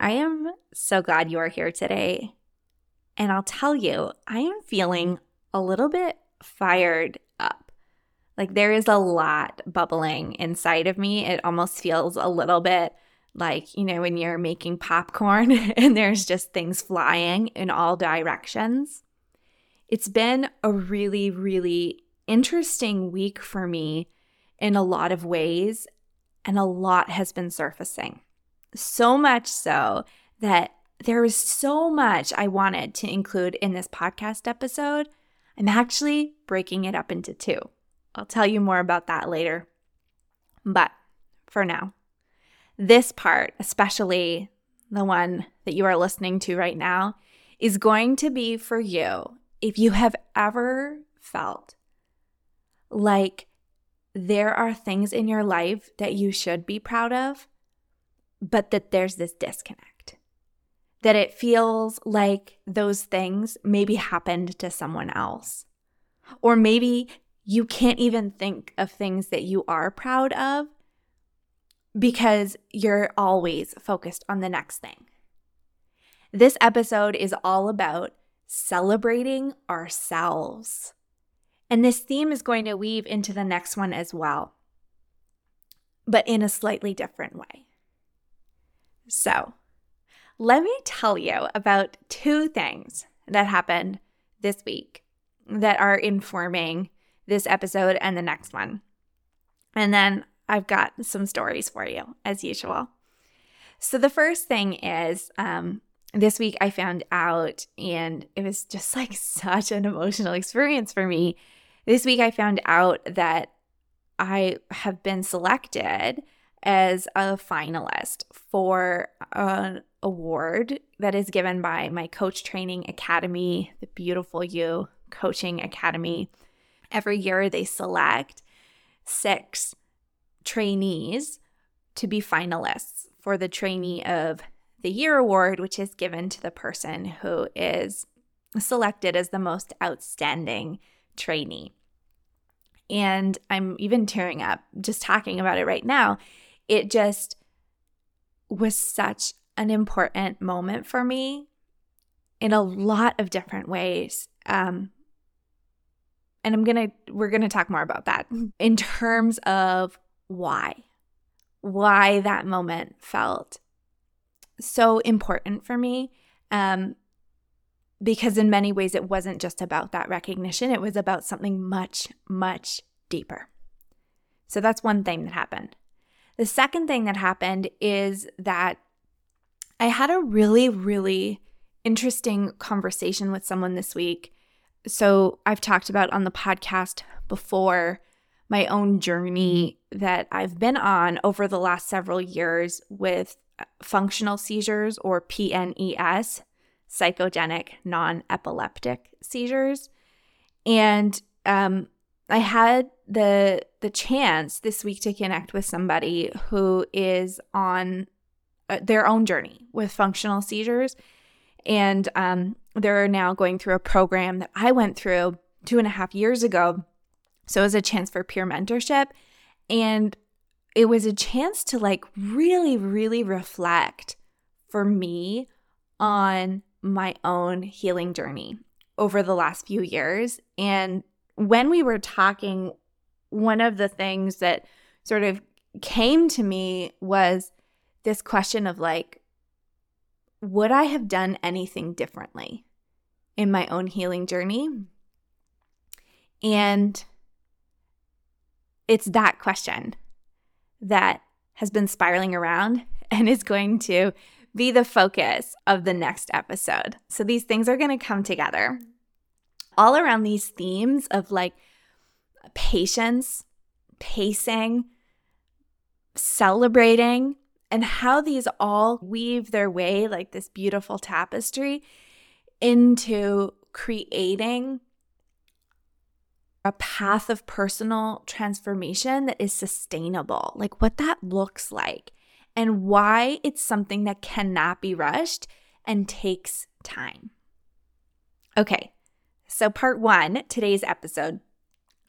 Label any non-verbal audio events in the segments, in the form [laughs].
I am so glad you are here today. And I'll tell you, I am feeling a little bit fired up. Like there is a lot bubbling inside of me. It almost feels a little bit like, you know, when you're making popcorn [laughs] and there's just things flying in all directions. It's been a really, really interesting week for me in a lot of ways, and a lot has been surfacing. So much so that there was so much I wanted to include in this podcast episode. I'm actually breaking it up into two. I'll tell you more about that later. But for now, this part, especially the one that you are listening to right now, is going to be for you if you have ever felt like there are things in your life that you should be proud of, but that there's this disconnect. That it feels like those things maybe happened to someone else. Or maybe you can't even think of things that you are proud of because you're always focused on the next thing. This episode is all about celebrating ourselves. And this theme is going to weave into the next one as well, but in a slightly different way. So, let me tell you about two things that happened this week that are informing this episode and the next one. And then I've got some stories for you, as usual. So, the first thing is um, this week I found out, and it was just like [laughs] such an emotional experience for me. This week I found out that I have been selected as a finalist for an award that is given by my coach training academy, the Beautiful You Coaching Academy. Every year they select six trainees to be finalists for the Trainee of the Year award, which is given to the person who is selected as the most outstanding trainee. And I'm even tearing up just talking about it right now it just was such an important moment for me in a lot of different ways. Um, and I'm gonna, we're gonna talk more about that [laughs] in terms of why, why that moment felt so important for me. Um, because in many ways, it wasn't just about that recognition, it was about something much, much deeper. So that's one thing that happened. The second thing that happened is that I had a really, really interesting conversation with someone this week. So, I've talked about on the podcast before my own journey that I've been on over the last several years with functional seizures or PNES, psychogenic non epileptic seizures. And um, I had the the chance this week to connect with somebody who is on uh, their own journey with functional seizures, and um, they're now going through a program that I went through two and a half years ago. So it was a chance for peer mentorship, and it was a chance to like really, really reflect for me on my own healing journey over the last few years. And when we were talking, one of the things that sort of came to me was this question of like, would I have done anything differently in my own healing journey? And it's that question that has been spiraling around [laughs] and is going to be the focus of the next episode. So these things are going to come together all around these themes of like patience, pacing, celebrating, and how these all weave their way like this beautiful tapestry into creating a path of personal transformation that is sustainable, like what that looks like, and why it's something that cannot be rushed and takes time. Okay, so part one, today's episode,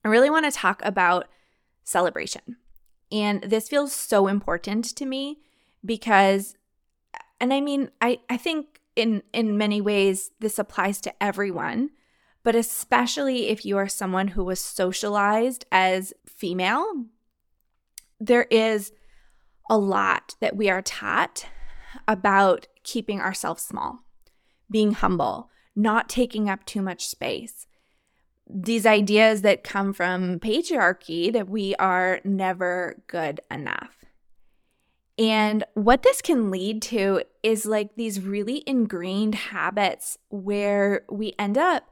I really want to talk about celebration. And this feels so important to me because and I mean I I think in in many ways this applies to everyone, but especially if you are someone who was socialized as female, there is a lot that we are taught about keeping ourselves small, being humble, not taking up too much space. These ideas that come from patriarchy that we are never good enough. And what this can lead to is like these really ingrained habits where we end up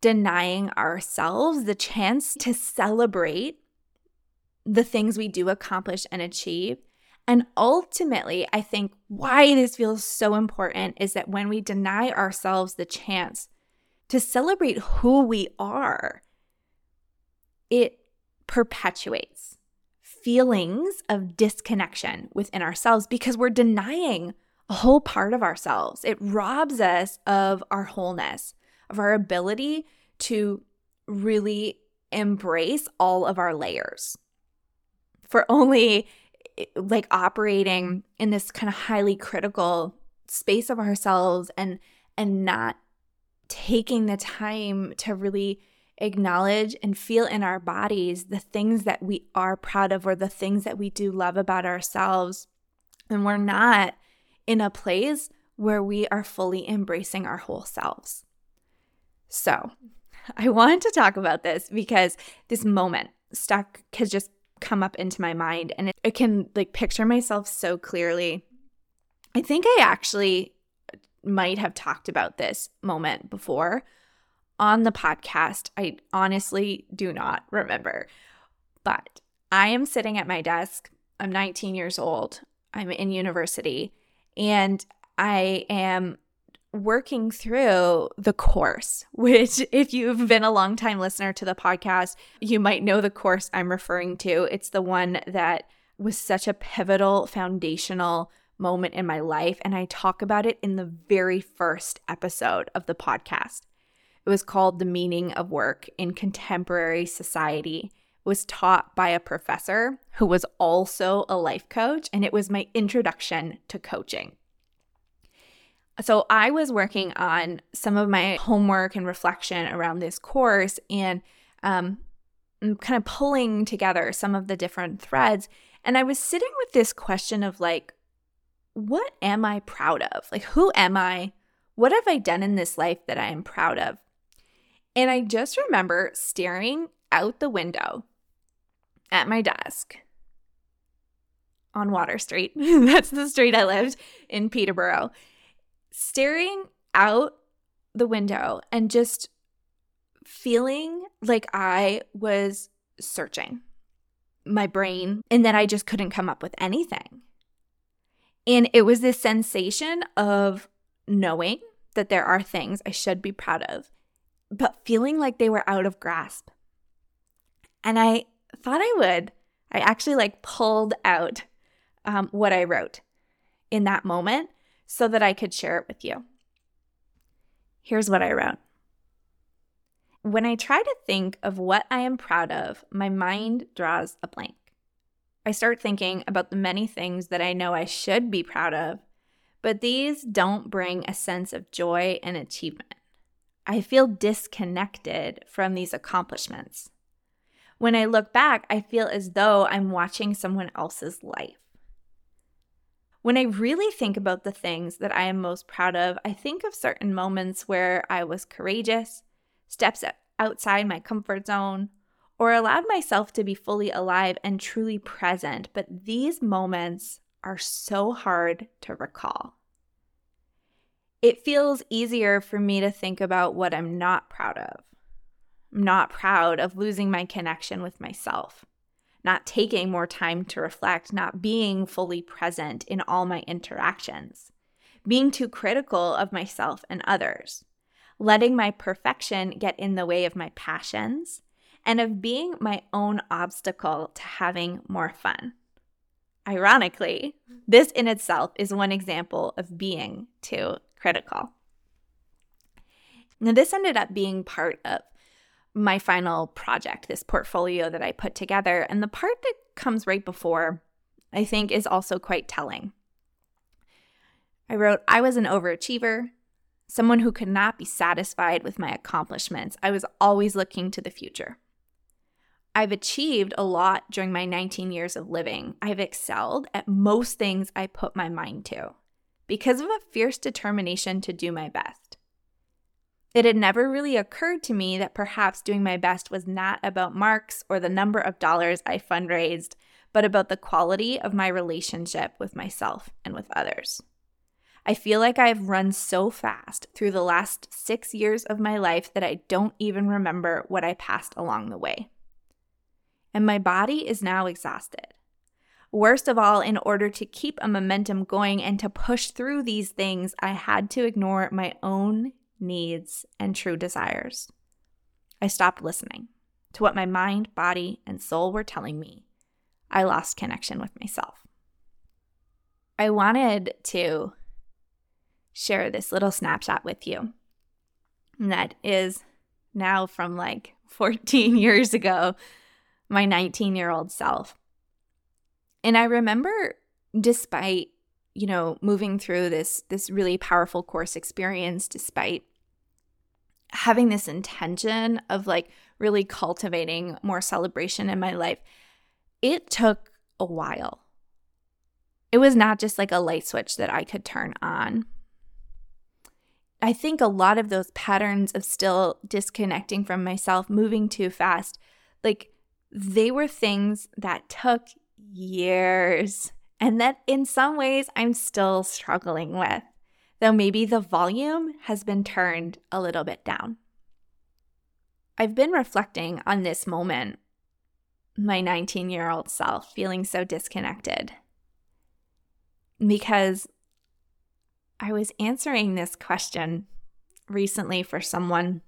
denying ourselves the chance to celebrate the things we do accomplish and achieve. And ultimately, I think why this feels so important is that when we deny ourselves the chance to celebrate who we are, it perpetuates feelings of disconnection within ourselves because we're denying a whole part of ourselves. It robs us of our wholeness, of our ability to really embrace all of our layers. For only like operating in this kind of highly critical space of ourselves and and not taking the time to really acknowledge and feel in our bodies the things that we are proud of or the things that we do love about ourselves. And we're not in a place where we are fully embracing our whole selves. So, [laughs] I wanted to talk about this because this moment stuck has just come up into my mind and it, it can like picture myself so clearly. I think I actually might have talked about this moment before on the podcast. I honestly do not remember. But I am sitting at my desk. I'm 19 years old. I'm in university and I am working through the course, which, if you've been a long time listener to the podcast, you might know the course I'm referring to. It's the one that was such a pivotal, foundational moment in my life. And I talk about it in the very first episode of the podcast. It was called The Meaning of Work in Contemporary Society. It was taught by a professor who was also a life coach, and it was my introduction to coaching. So I was working on some of my homework and reflection around this course and um, kind of pulling together some of the different threads. And I was sitting with this question of like, what am I proud of? Like, who am I? What have I done in this life that I am proud of? And I just remember staring out the window at my desk on Water Street. [laughs] That's the street I lived in Peterborough. Staring out the window and just feeling like I was searching my brain and that I just couldn't come up with anything. And it was this sensation of knowing that there are things I should be proud of but feeling like they were out of grasp. And I thought I would. I actually like pulled out um, what I wrote in that moment so that I could share it with you. Here's what I wrote. When I try to think of what I am proud of, my mind draws a blank. I start thinking about the many things that I know I should be proud of, but these don't bring a sense of joy and achievement. I feel disconnected from these accomplishments. When I look back, I feel as though I'm watching someone else's life. When I really think about the things that I am most proud of, I think of certain moments where I was courageous, steps outside my comfort zone, or allowed myself to be fully alive and truly present. But these moments are so hard to recall it feels easier for me to think about what I'm not proud of. I'm not proud of losing my connection with myself, not taking more time to reflect, not being fully present in all my interactions, being too critical of myself and others, letting my perfection get in the way of my passions, and of being my own obstacle to having more fun. Ironically, this in itself is one example of being too critical. Now, this ended up being part of my final project, this portfolio that I put together. And the part that comes right before, I think, is also quite telling. I wrote, I was an overachiever, someone who could not be satisfied with my accomplishments. I was always looking to the future. I've achieved a lot during my 19 years of living. I've excelled at most things I put my mind to because of a fierce determination to do my best. It had never really occurred to me that perhaps doing my best was not about marks or the number of dollars I fundraised, but about the quality of my relationship with myself and with others. I feel like I've run so fast through the last six years of my life that I don't even remember what I passed along the way and my body is now exhausted. Worst of all, in order to keep a momentum going and to push through these things, I had to ignore my own needs and true desires. I stopped listening to what my mind, body, and soul were telling me. I lost connection with myself. I wanted to share this little snapshot with you that is now from like [laughs] 14 years ago my 19 year old self. And I remember, despite, you know, moving through this, this really powerful course experience, despite having this intention of like really cultivating more celebration in my life, it took a while. It was not just like a light switch that I could turn on. I think a lot of those patterns of still disconnecting from myself, moving too fast, like they were things that took years and that in some ways I'm still struggling with, though maybe the volume has been turned a little bit down. I've been reflecting on this moment, my 19 year old self feeling so disconnected, because I was answering this question recently for someone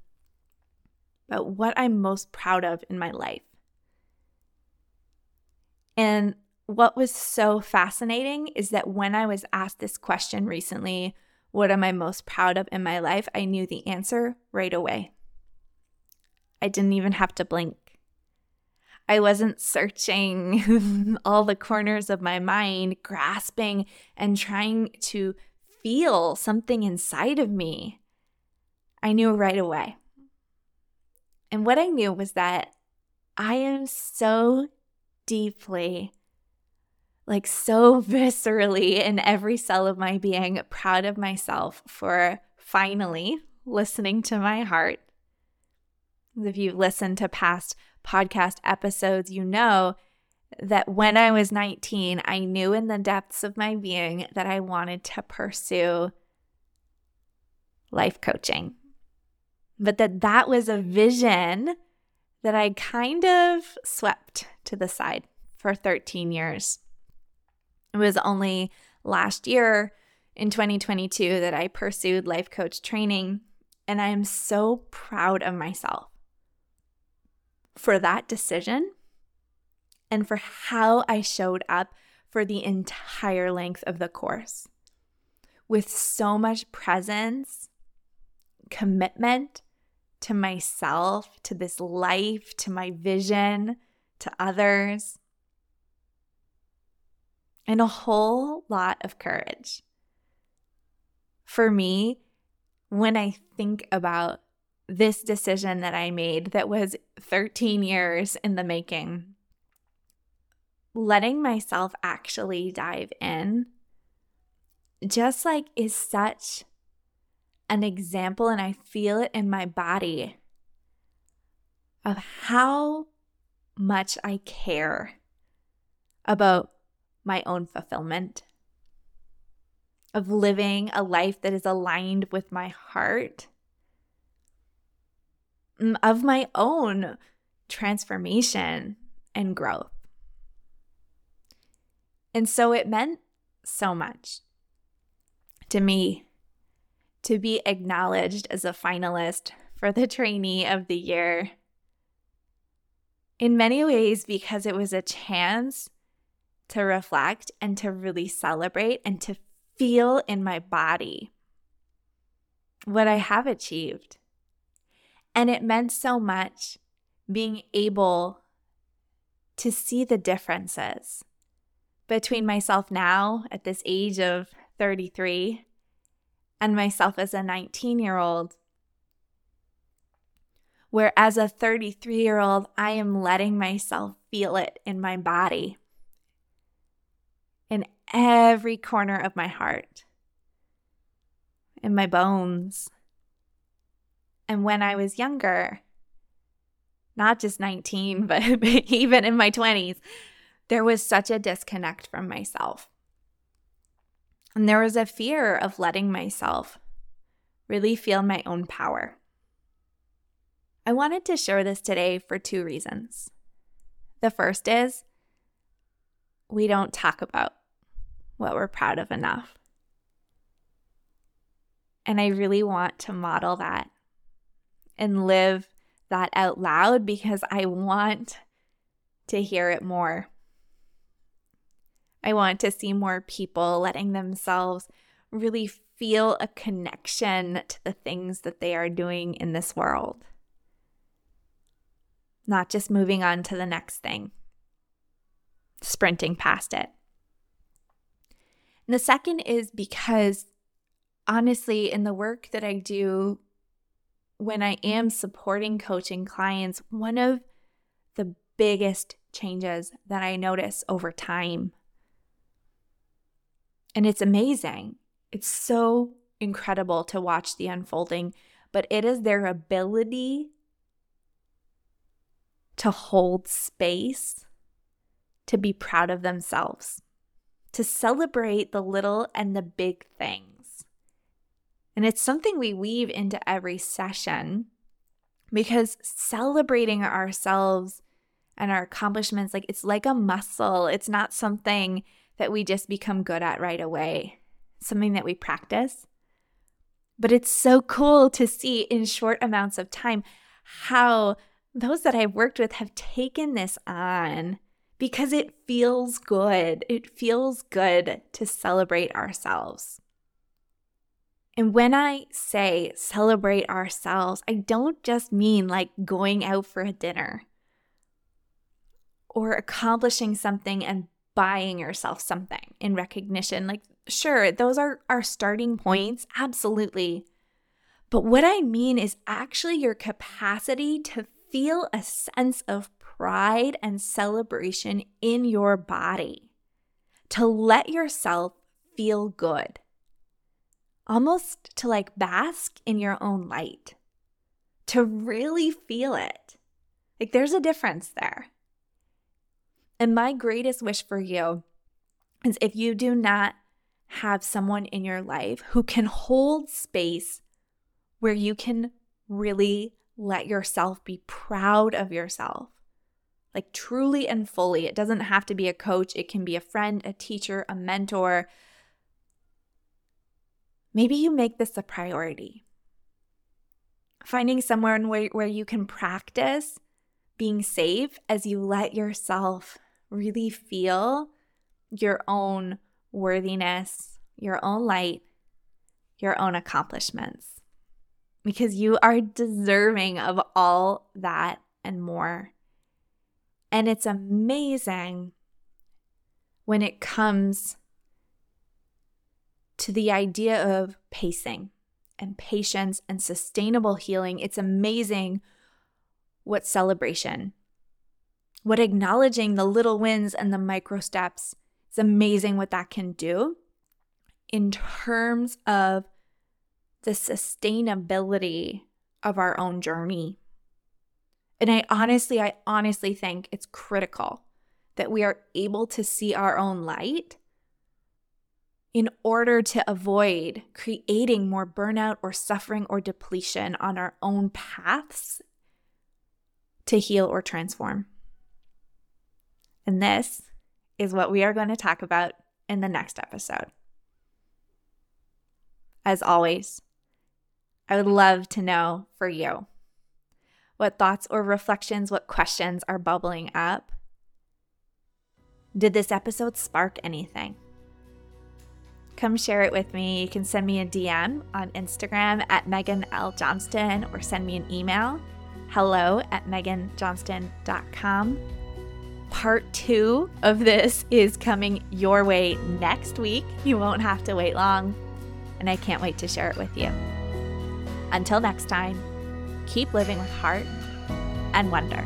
about what I'm most proud of in my life. And what was so fascinating is that when I was asked this question recently, what am I most proud of in my life? I knew the answer right away. I didn't even have to blink. I wasn't searching [laughs] all the corners of my mind, grasping and trying to feel something inside of me. I knew right away. And what I knew was that I am so deeply, like so [laughs] viscerally in every cell of my being, proud of myself for finally listening to my heart. If you've listened to past podcast episodes, you know that when I was 19, I knew in the depths of my being that I wanted to pursue life coaching. But that that was a vision that I kind of swept to the side for 13 years. It was only last year in 2022 that I pursued life coach training, and I am so proud of myself for that decision and for how I showed up for the entire length of the course. With so much presence, commitment, to myself, to this life, to my vision, to others, and a whole lot of courage. For me, when I think about this decision that I made that was 13 years in the making, letting myself actually dive in just like is such an example, and I feel it in my body of how much I care about my own fulfillment, of living a life that is aligned with my heart, mm, of my own transformation and growth. And so it meant so much to me to be acknowledged as a finalist for the trainee of the year. In many ways, because it was a chance to reflect and to really celebrate and to feel in my body what I have achieved. And it meant so much being able to see the differences between myself now at this age of 33 and myself as a 19 year old. Where as a 33 year old, I am letting myself feel it in my body, every corner of my heart, in my bones. And when I was younger, not just 19, [laughs] but even in my 20s, there was such a disconnect from myself. And there was a fear of letting myself really feel my own power. I wanted to share this today for two reasons. The first is we don't talk about what we're proud of enough. And I really want to model that and live that out loud because I want to hear it more. I want to see more people letting themselves really feel a connection to the things that they are doing in this world, not just moving on to the next thing, sprinting past it. And the second is because, honestly, in the work that I do when I am supporting coaching clients, one of the biggest changes that I notice over time and it's amazing. It's so incredible to watch the unfolding, but it is their ability to hold space, to be proud of themselves, to celebrate the little and the big things. And it's something we weave into every session because celebrating ourselves and our accomplishments like it's like a muscle. It's not something that we just become good at right away, something that we practice. But it's so cool to see in short amounts of time how those that I've worked with have taken this on because it feels good. It feels good to celebrate ourselves. And when I say celebrate ourselves, I don't just mean like going out for a dinner or accomplishing something and buying yourself something in recognition. Like, sure, those are our starting points, absolutely. But what I mean is actually your capacity to feel a sense of pride and celebration in your body, to let yourself feel good, almost to like bask in your own light, to really feel it. Like, there's a difference there. And my greatest wish for you is if you do not have someone in your life who can hold space where you can really let yourself be proud of yourself, like truly and fully. It doesn't have to be a coach, it can be a friend, a teacher, a mentor. Maybe you make this a priority. Finding someone where, where you can practice being safe as you let yourself really feel your own worthiness, your own light, your own accomplishments. Because you are deserving of all that and more. And it's amazing when it comes to the idea of pacing and patience and sustainable healing. It's amazing what celebration what acknowledging the little wins and the micro steps is amazing what that can do in terms of the sustainability of our own journey. And I honestly, I honestly think it's critical that we are able to see our own light in order to avoid creating more burnout or suffering or depletion on our own paths to heal or transform. And this is what we are going to talk about in the next episode. As always, I would love to know for you what thoughts or reflections, what questions are bubbling up. Did this episode spark anything? Come share it with me. You can send me a DM on Instagram at Meghan L. Johnston or send me an email hello at meghanjohnston.com. Part two of this is coming your way next week. You won't have to wait long, and I can't wait to share it with you. Until next time, keep living with heart and wonder.